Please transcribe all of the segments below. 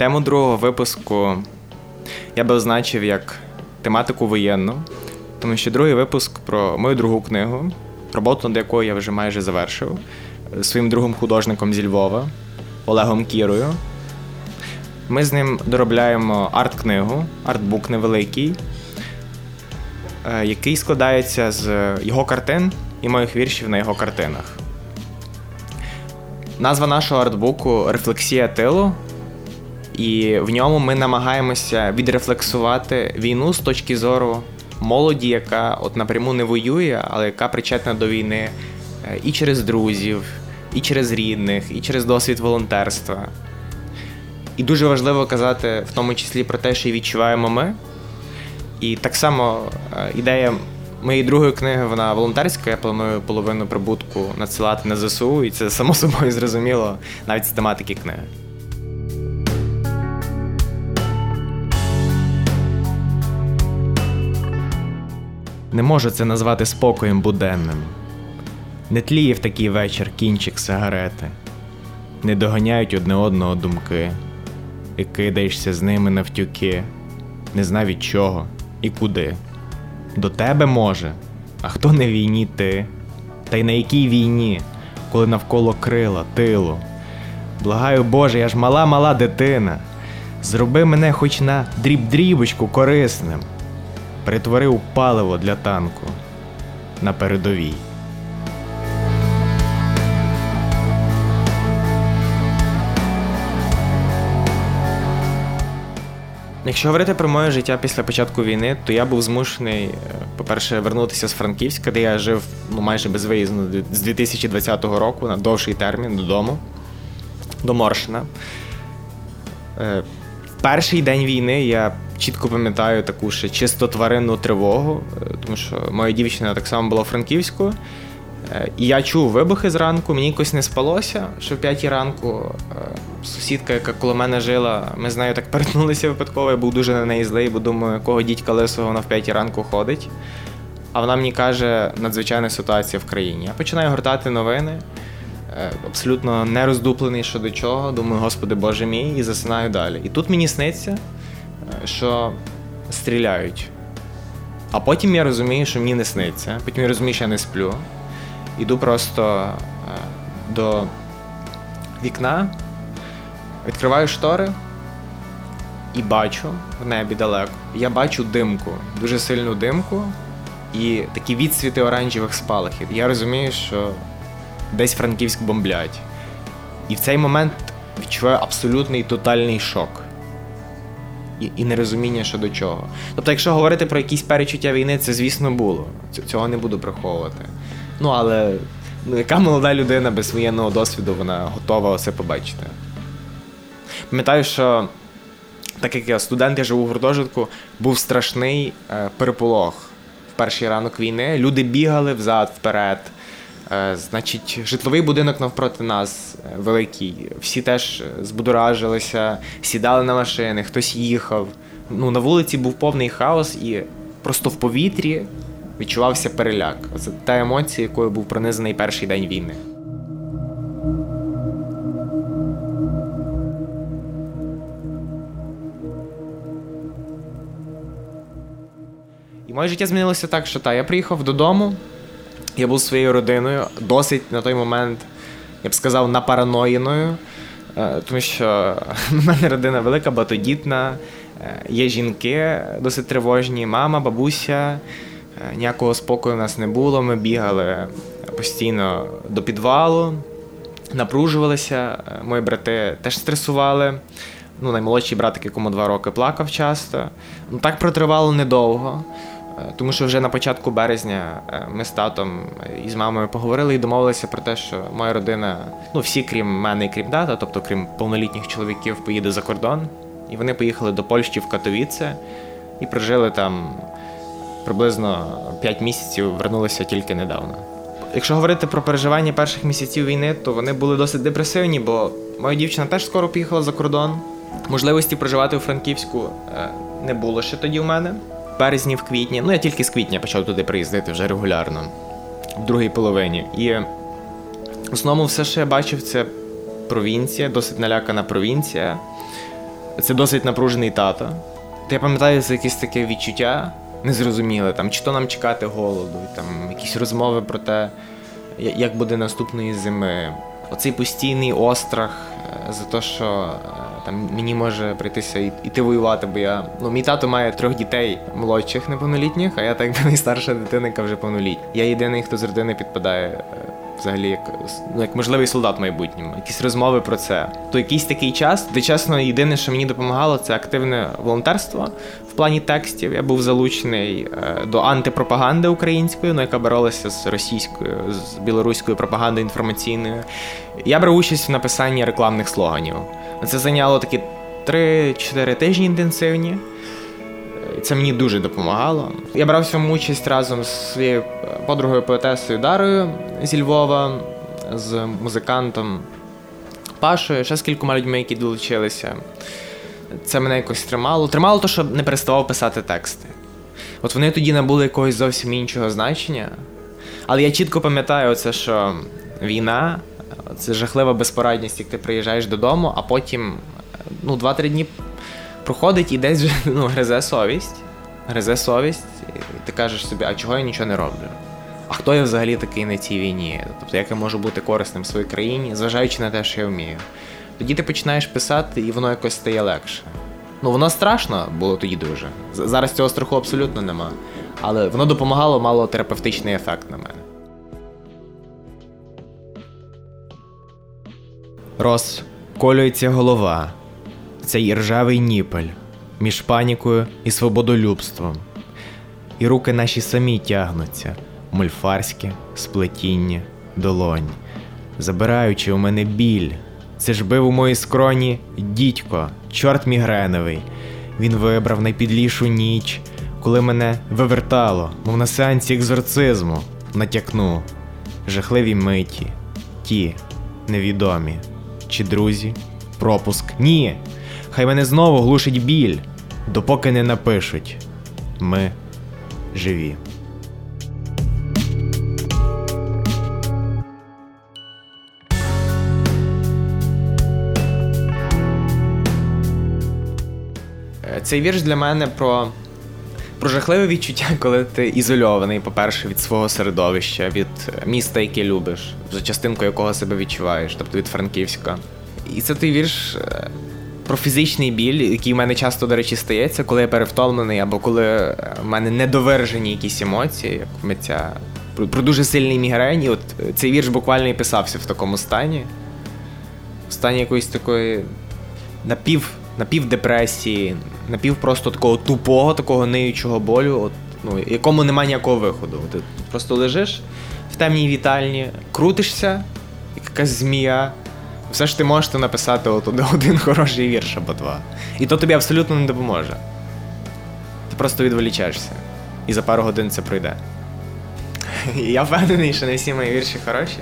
Тему другого випуску я би означив як тематику воєнну, тому що другий випуск про мою другу книгу, роботу над якою я вже майже завершив, своїм другим художником зі Львова Олегом Кірою. Ми з ним доробляємо арт-книгу, артбук невеликий, е, який складається з його картин і моїх віршів на його картинах. Назва нашого артбуку Рефлексія тилу, і в ньому ми намагаємося відрефлексувати війну з точки зору молоді, яка от напряму не воює, але яка причетна до війни е, і через друзів, і через рідних, і через досвід волонтерства. І дуже важливо казати в тому числі про те, що відчуваємо ми. І так само е, ідея моєї другої книги, вона волонтерська. Я планую половину прибутку надсилати на ЗСУ, і це само собою зрозуміло навіть з тематики книги. Не можу це назвати спокоєм буденним. Не тліє в такий вечір кінчик сигарети, не доганяють одне одного думки, і кидаєшся з ними навтюки, не зна від чого і куди. До тебе може, а хто не війні ти? Та й на якій війні, коли навколо крила, тилу? Благаю Боже, я ж мала мала дитина. Зроби мене хоч на дріб-дрібочку корисним, перетвори у паливо для танку на передовій. Якщо говорити про моє життя після початку війни, то я був змушений, е, по-перше, вернутися з Франківська, де я жив ну, майже безвиїзно з 2020 року на довший термін додому, до Моршина. Е, перший день війни я чітко пам'ятаю таку ще чисто тваринну тривогу, е, тому що моя дівчина так само була Франківською. І я чув вибухи зранку, мені якось не спалося, що в п'ятій ранку сусідка, яка коло мене жила, ми з нею так перетнулися випадково, я був дуже на неї злий, бо думаю, якого дідька лисого вона в п'ятій ранку ходить. А вона мені каже, надзвичайна ситуація в країні. Я починаю гортати новини, е, абсолютно не роздуплений щодо чого. Думаю, Господи Боже мій, і засинаю далі. І тут мені сниться, е, що стріляють. А потім я розумію, що мені не сниться. Потім я розумію, що я не сплю. Іду просто е, до вікна. Відкриваю штори і бачу в небі далеко. Я бачу димку, дуже сильну димку і такі відсвіти оранжевих спалахів. Я розумію, що десь Франківськ бомблять. І в цей момент відчуваю абсолютний тотальний шок. І нерозуміння щодо чого. Тобто, якщо говорити про якісь перечуття війни, це, звісно, було. Цього не буду приховувати. Ну, але ну, яка молода людина без воєнного досвіду, вона готова це побачити. Пам'ятаю, що так як я студент, я живу в гуртожитку, був страшний е, переполох в перший ранок війни. Люди бігали взад, вперед. Е, значить, житловий будинок навпроти нас е, великий. Всі теж збудоражилися, сідали на машини, хтось їхав. Ну, На вулиці був повний хаос, і просто в повітрі відчувався переляк. Це та емоція, якою був пронизаний перший день війни. І моє життя змінилося так, що та, я приїхав додому, я був своєю родиною, досить на той момент, я б сказав, напараноїною, е, тому що в мене родина велика, багатодітна, е, є жінки досить тривожні, мама, бабуся. Е, ніякого спокою в нас не було. Ми бігали постійно до підвалу, напружувалися. Мої брати теж стресували. Ну, Наймолодший братик, якому два роки плакав часто. Ну, Так протривало недовго. Е, тому що вже на початку березня е, ми з татом і з мамою поговорили і домовилися про те, що моя родина, ну всі, крім мене і крім тата, тобто крім повнолітніх чоловіків, поїде за кордон. І вони поїхали до Польщі в Катовіце і прожили там приблизно 5 місяців, вернулися тільки недавно. Якщо говорити про переживання перших місяців війни, то вони були досить депресивні, бо моя дівчина теж скоро поїхала за кордон. Можливості проживати у Франківську е, не було ще тоді в мене березні, в квітні. Ну, я тільки з квітня почав туди приїздити вже регулярно, в другій половині. І в основному все, що я бачив, це провінція, досить налякана провінція. це досить напружений тато. То я пам'ятаю, це якесь таке відчуття незрозуміле, там, чи то нам чекати голоду, там якісь розмови про те, як буде наступної зими. Оцей постійний острах е, за те, що е, там мені може прийтися іти воювати, бо я. Ну, мій тато має трьох дітей молодших неповнолітніх, а я так би найстарша дитина, яка вже повнолітня. Я єдиний, хто з родини підпадає е, взагалі як ну, як можливий солдат в майбутньому, якісь розмови про це. То якийсь такий час, де чесно, єдине, що мені допомагало, це активне волонтерство в плані текстів. Я був залучений е, до антипропаганди української, ну яка боролася з російською, з білоруською пропагандою інформаційною. Я брав участь в написанні рекламних слоганів. Це зайняло такі 3-4 тижні інтенсивні. Це мені дуже допомагало. Я брав цьому участь разом з своєю подругою поетесою Дарою зі Львова, з музикантом Пашою, ще з кількома людьми, які долучилися. Це мене якось тримало. Тримало те, що не переставав писати тексти. От вони тоді набули якогось зовсім іншого значення. Але я чітко пам'ятаю, це, що війна це жахлива безпорадність, як ти приїжджаєш додому, а потім ну, 2-3 дні проходить і десь ну, гризе совість. Гризе совість, і ти кажеш собі, а чого я нічого не роблю? А хто я взагалі такий на цій війні? Тобто, як я можу бути корисним в своїй країні, зважаючи на те, що я вмію. Тоді ти починаєш писати, і воно якось стає легше. Ну, воно страшно було тоді дуже. Зараз цього страху абсолютно нема. Але воно допомагало, мало терапевтичний ефект на мене. Розколюється голова цей ржавий ніпель між панікою і свободолюбством. І руки наші самі тягнуться, мольфарське сплетіння долонь, забираючи у мене біль. Це ж бив у моїй скроні дідько, чорт мігреновий. Він вибрав найпідлішу ніч, коли мене вивертало, мов на сеансі екзорцизму, натякну. Жахливі миті, ті невідомі, чи друзі, пропуск. Ні. Хай мене знову глушить біль, допоки не напишуть. Ми живі. Е, цей вірш для мене про про жахливе відчуття, коли ти ізольований, по-перше, від свого середовища, від міста, яке любиш, за частинку якого себе відчуваєш, тобто від Франківська. І це той вірш е, про фізичний біль, який в мене часто, до речі, стається, коли я перевтомлений, або коли в мене недовиражені якісь емоції, як митця. Про, про дуже сильний мігрень. І от цей вірш буквально і писався в такому стані. В стані якоїсь такої напів, напівдепресії, напів просто такого тупого, такого ниючого болю, от, ну, якому немає ніякого виходу. Ти просто лежиш в темній вітальні, крутишся, як якась змія все ж ти можеш написати от один хороший вірш або два. І то тобі абсолютно не допоможе. Ти просто відволічаєшся. І за пару годин це пройде. Я впевнений, що не всі мої вірші хороші.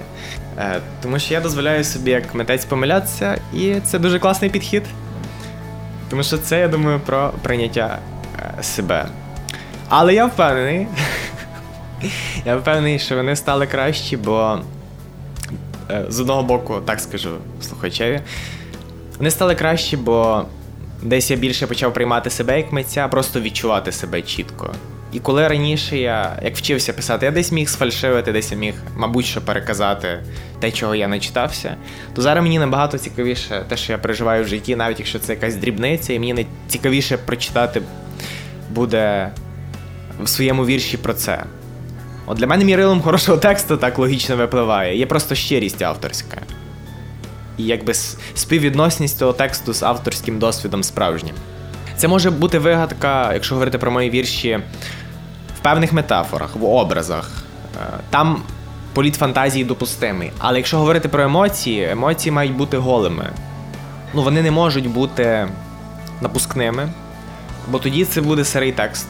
Е, тому що я дозволяю собі як митець помилятися, і це дуже класний підхід. Тому що це, я думаю, про прийняття е, себе. Але я впевнений. Я впевнений, що вони стали кращі, бо Е, з одного боку, так скажу слухачеві, вони стали кращі, бо десь я більше почав приймати себе як митця, просто відчувати себе чітко. І коли раніше я як вчився писати, я десь міг сфальшивити, десь я міг, мабуть, що переказати те, чого я не читався, то зараз мені набагато цікавіше те, що я переживаю в житті, навіть якщо це якась дрібниця, і мені цікавіше прочитати буде в своєму вірші про це. От Для мене мірилом хорошого тексту так логічно випливає. Є просто щирість авторська. І якби співвідносність того тексту з авторським досвідом справжнім. Це може бути вигадка, якщо говорити про мої вірші, в певних метафорах, в образах. Е, там політ фантазії допустимий. Але якщо говорити про емоції, емоції мають бути голими. Ну, Вони не можуть бути напускними, бо тоді це буде сирий текст,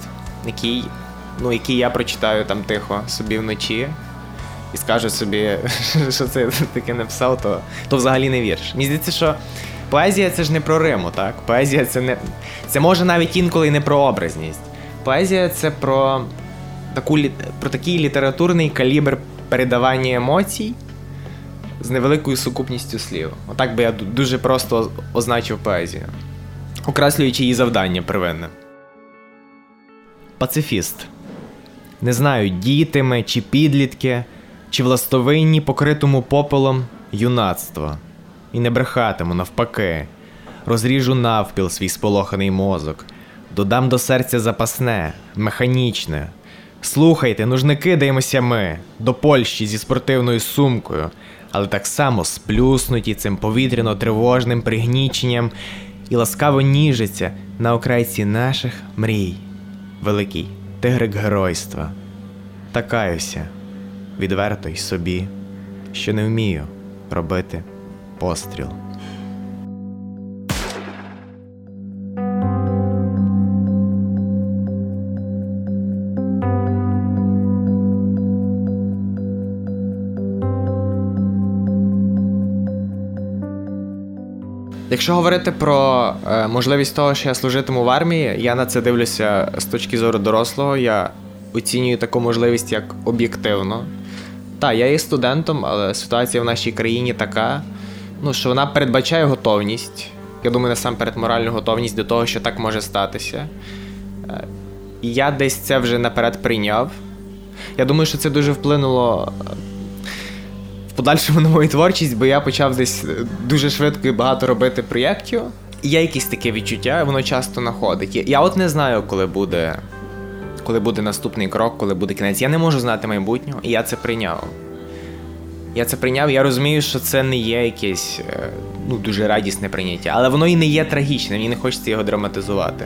який ну, який я прочитаю там тихо собі вночі і скажу собі, що це таке написав, то то взагалі не вірш. Мені здається, що поезія це ж не про Риму, так? Поезія це не. Це може навіть інколи не про образність. Поезія це про таку, про такий літературний калібр передавання емоцій з невеликою сукупністю слів. Отак би я дуже просто означив поезію. окреслюючи її завдання первинне. Пацифіст. Не знаю, діти ми чи підлітки, чи властовинні покритому попелом юнацтво. І не брехатиму, навпаки, розріжу навпіл свій сполоханий мозок, додам до серця запасне, механічне. Слухайте, ну ж не кидаємося ми до Польщі зі спортивною сумкою, але так само сплюснуті цим повітряно тривожним пригніченням і ласкаво ніжиться на окрайці наших мрій. Великий тигрик геройства. Такаюся, відверто й собі, що не вмію робити постріл. Якщо говорити про е, можливість того, що я служитиму в армії, я на це дивлюся з точки зору дорослого. Я оцінюю таку можливість як об'єктивно. Так, я є студентом, але ситуація в нашій країні така, ну, що вона передбачає готовність. Я думаю, насамперед моральну готовність до того, що так може статися. Е, і я десь це вже наперед прийняв. Я думаю, що це дуже вплинуло подальшому на мою творчість, бо я почав десь е, дуже швидко і багато робити проєктів. Є якесь таке відчуття, воно часто находить. Я от не знаю, коли буде коли буде наступний крок, коли буде кінець. Я не можу знати майбутнього, і я це прийняв. Я це прийняв, я розумію, що це не є якесь е, ну, дуже радісне прийняття, але воно і не є трагічним, мені не хочеться його драматизувати.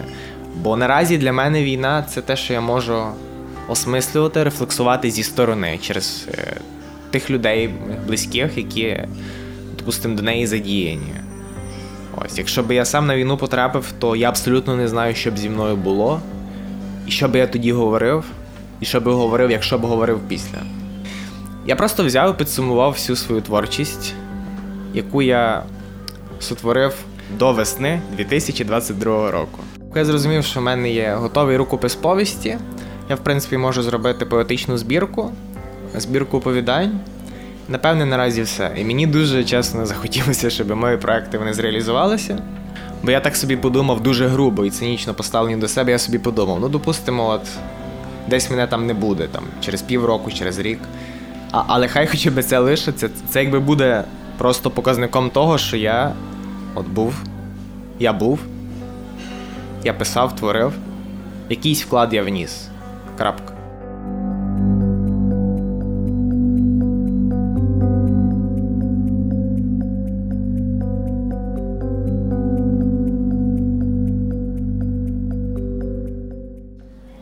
Бо наразі для мене війна це те, що я можу осмислювати, рефлексувати зі сторони через е, тих людей близьких, які, допустимо, до неї задіяні. Ось, якщо б я сам на війну потрапив, то я абсолютно не знаю, що б зі мною було, і що би я тоді говорив, і що би говорив, якщо б говорив після. Я просто взяв і підсумував всю свою творчість, яку я сотворив до весни 2022 року. Я зрозумів, що в мене є готовий рукопис повісті. Я, в принципі, можу зробити поетичну збірку збірку оповідань. Напевне, наразі все. І мені дуже чесно захотілося, щоб мої проекти вони зреалізувалися. Бо я так собі подумав дуже грубо і цинічно поставлені до себе, я собі подумав: ну, допустимо, от десь мене там не буде, там, через півроку, через рік. А, Але хай хоча б це лишиться. Це якби буде просто показником того, що я от був, я був, я писав, творив, якийсь вклад я вніс. Крапка.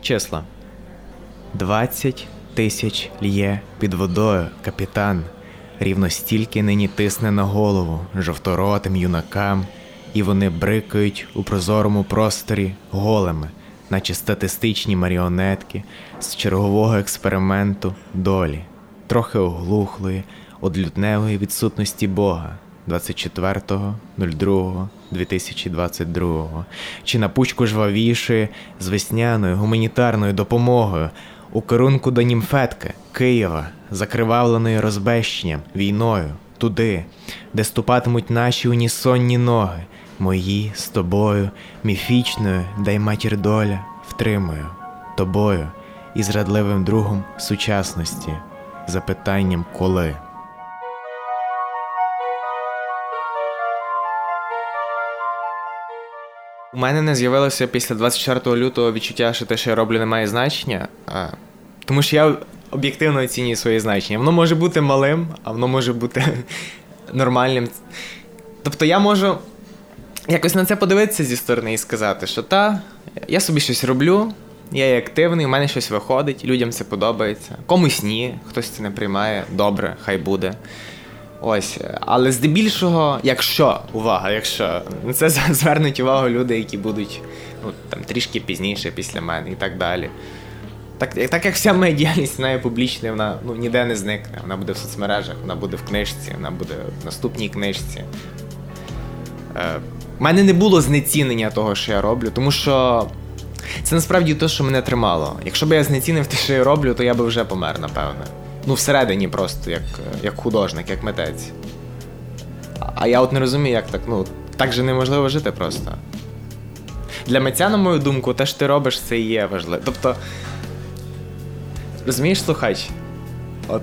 Числа. 20 тисяч лє під водою, капітан. Рівно стільки нині тисне на голову жовторотим юнакам, і вони брикають у прозорому просторі голими, наче статистичні маріонетки з чергового експерименту долі, трохи оглухлої, од лютневої відсутності Бога. 24.02.2022 чи на пучку жвавішої з весняною гуманітарною допомогою у керунку до німфетки Києва, закривавленої розбещенням, війною, туди, де ступатимуть наші унісонні ноги, мої з тобою, міфічною, дай матір доля, втримую, тобою і зрадливим другом сучасності, запитанням коли. У мене не з'явилося після 24 лютого відчуття, що те, що я роблю, не має значення. А, Тому що я об'єктивно оцінюю своє значення. Воно може бути малим, а воно може бути нормальним. Тобто я можу якось на це подивитися зі сторони і сказати, що та, я собі щось роблю, я є активний, у мене щось виходить, людям це подобається. Комусь ні, хтось це не приймає, добре, хай буде. Ось, але здебільшого, якщо увага, якщо це звернуть увагу люди, які будуть ну, там трішки пізніше після мене і так далі. Так так як вся моя діяльність вона є публічна, вона ну, ніде не зникне. Вона буде в соцмережах, вона буде в книжці, вона буде в наступній книжці. Е, У мене не було знецінення того, що я роблю, тому що це насправді те, що мене тримало. Якщо б я знецінив те, що я роблю, то я би вже помер, напевне. Ну, всередині просто, як як художник, як митець. А я от не розумію, як так, ну, так же неможливо жити просто. для митця, на мою думку, те, що ти робиш, це і є важливо. Тобто, розумієш, слухач, от,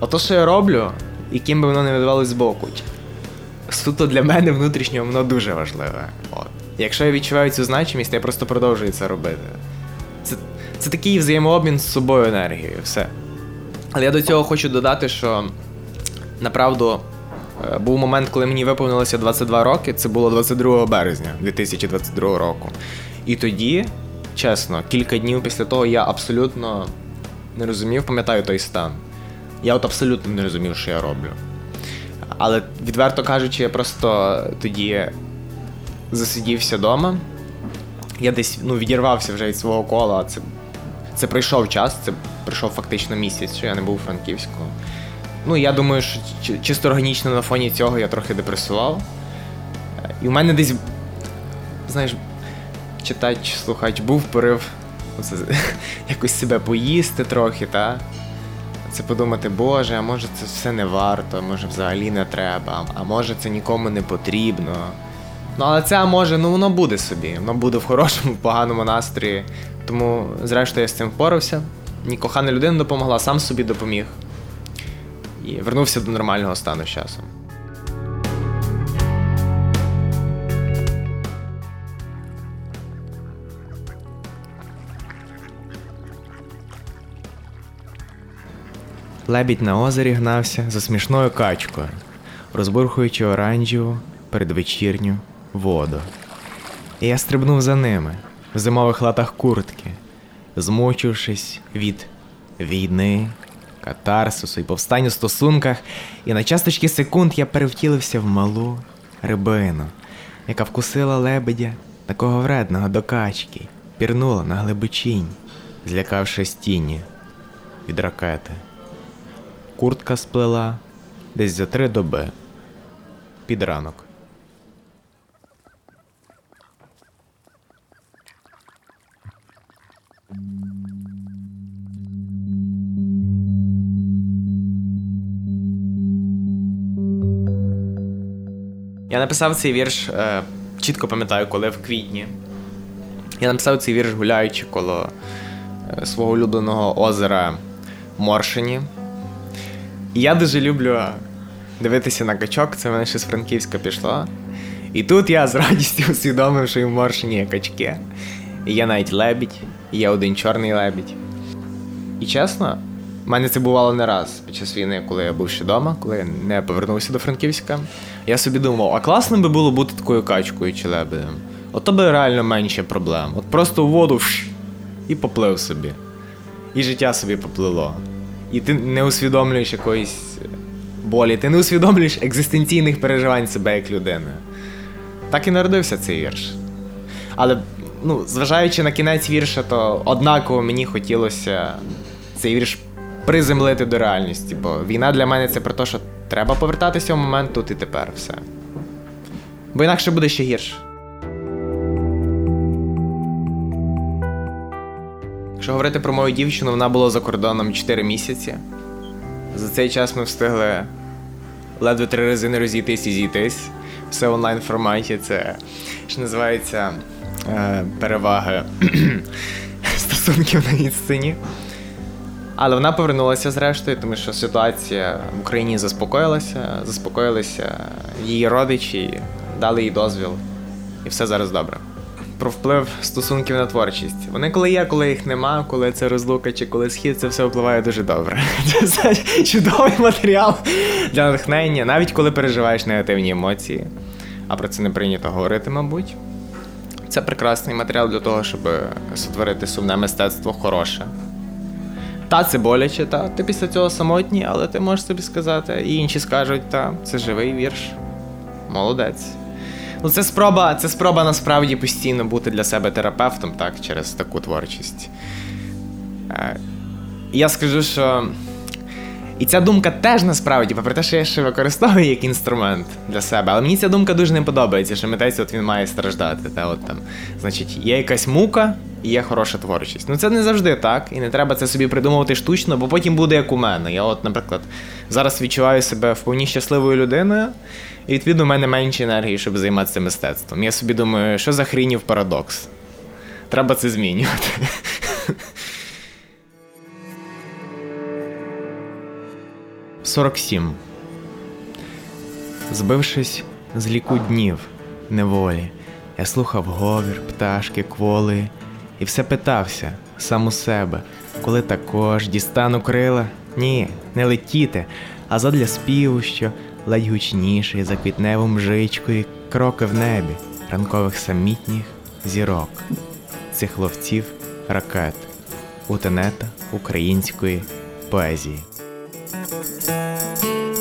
от то, що я роблю, яким би воно не видавалось збоку, суто для мене внутрішньо воно дуже важливе. От. Якщо я відчуваю цю значимість, я просто продовжую це робити. Це це такий взаємообмін з собою енергією, все. Але я до цього хочу додати, що направду е, був момент, коли мені виповнилося 22 роки, це було 22 березня 2022 року. І тоді, чесно, кілька днів після того я абсолютно не розумів, пам'ятаю той стан. Я от абсолютно не розумів, що я роблю. Але відверто кажучи, я просто тоді засидівся вдома. Я десь ну, відірвався вже від свого кола. Це це пройшов час, це пройшов фактично місяць, що я не був у Франківську. Ну, я думаю, що чисто органічно на фоні цього я трохи депресував. І в мене десь, знаєш, читач, слухач, був порив оце, якось себе поїсти трохи, та? Це подумати, Боже, а може це все не варто, може взагалі не треба, а може це нікому не потрібно. Ну, але це може, ну воно буде собі, воно буде в хорошому, в поганому настрої. Тому, зрештою, я з цим впорався. Ні кохана людина допомогла, сам собі допоміг. І вернувся до нормального стану з часом. Лебідь на озері гнався за смішною качкою, розбурхуючи оранжеву передвечірню воду. І я стрибнув за ними в зимових латах куртки, змучившись від війни, катарсису і повстань у стосунках, і на часточки секунд я перевтілився в малу рибину, яка вкусила лебедя такого вредного до качки, пірнула на глибочінь, злякавшись тіні від ракети. Куртка сплела десь за три доби під ранок. Я написав цей вірш, е, чітко пам'ятаю, коли в квітні. Я написав цей вірш, гуляючи коло е, свого улюбленого озера Моршині. Я дуже люблю дивитися на качок, це мене ще з Франківська пішло. І тут я з радістю усвідомив, що і в Моршині є качки. І є навіть лебідь, і є один чорний лебідь. І чесно, в мене це бувало не раз під час війни, коли я був ще вдома, коли я не повернувся до Франківська. Я собі думав, а класно би було бути такою качкою чи лебедем. От то би реально менше проблем. От просто в воду вш, і поплив собі. І життя собі поплило. І ти не усвідомлюєш якоїсь болі, ти не усвідомлюєш екзистенційних переживань себе як людини. Так і народився цей вірш. Але, ну, зважаючи на кінець вірша, то однаково мені хотілося цей вірш приземлити до реальності. Бо війна для мене це про те, що треба повертатися в момент тут і тепер все. Бо інакше буде ще гірше. Якщо говорити про мою дівчину, вона була за кордоном 4 місяці. За цей час ми встигли ледве три рази не розійтись і зійтись. Все в онлайн форматі. Це що називається е, переваги стосунків на відстані. Але вона повернулася зрештою, тому що ситуація в Україні заспокоїлася, заспокоїлися її родичі, дали їй дозвіл, і все зараз добре. Про вплив стосунків на творчість. Вони коли є, коли їх нема, коли це розлука чи коли схід, це все впливає дуже добре. Це чудовий матеріал для натхнення, навіть коли переживаєш негативні емоції, а про це не прийнято говорити, мабуть. Це прекрасний матеріал для того, щоб сотворити сумне мистецтво хороше. Та це боляче, та ти після цього самотній, але ти можеш собі сказати, і інші скажуть, та це живий вірш. Молодець. Ну, це спроба, це спроба насправді постійно бути для себе терапевтом, так, через таку творчість. Е, я скажу, що. І ця думка теж насправді, попри те, що я ще використовую як інструмент для себе, але мені ця думка дуже не подобається, що митець от він має страждати. Та, от там, Значить, є якась мука, і є хороша творчість. Ну це не завжди так, і не треба це собі придумувати штучно, бо потім буде як у мене. Я, от, наприклад, зараз відчуваю себе вповні щасливою людиною, і відповідно в мене менше енергії, щоб займатися мистецтвом. Я собі думаю, що за хрінів парадокс? Треба це змінювати. Сорок сім. Збившись з ліку днів неволі, я слухав говір, пташки, кволи, і все питався сам у себе, коли також дістану крила. Ні, не летіти, а задля співу, що ледь гучніший за квітневим жичкою кроки в небі, ранкових самітніх зірок, цих ловців ракет, утенета української поезії. Música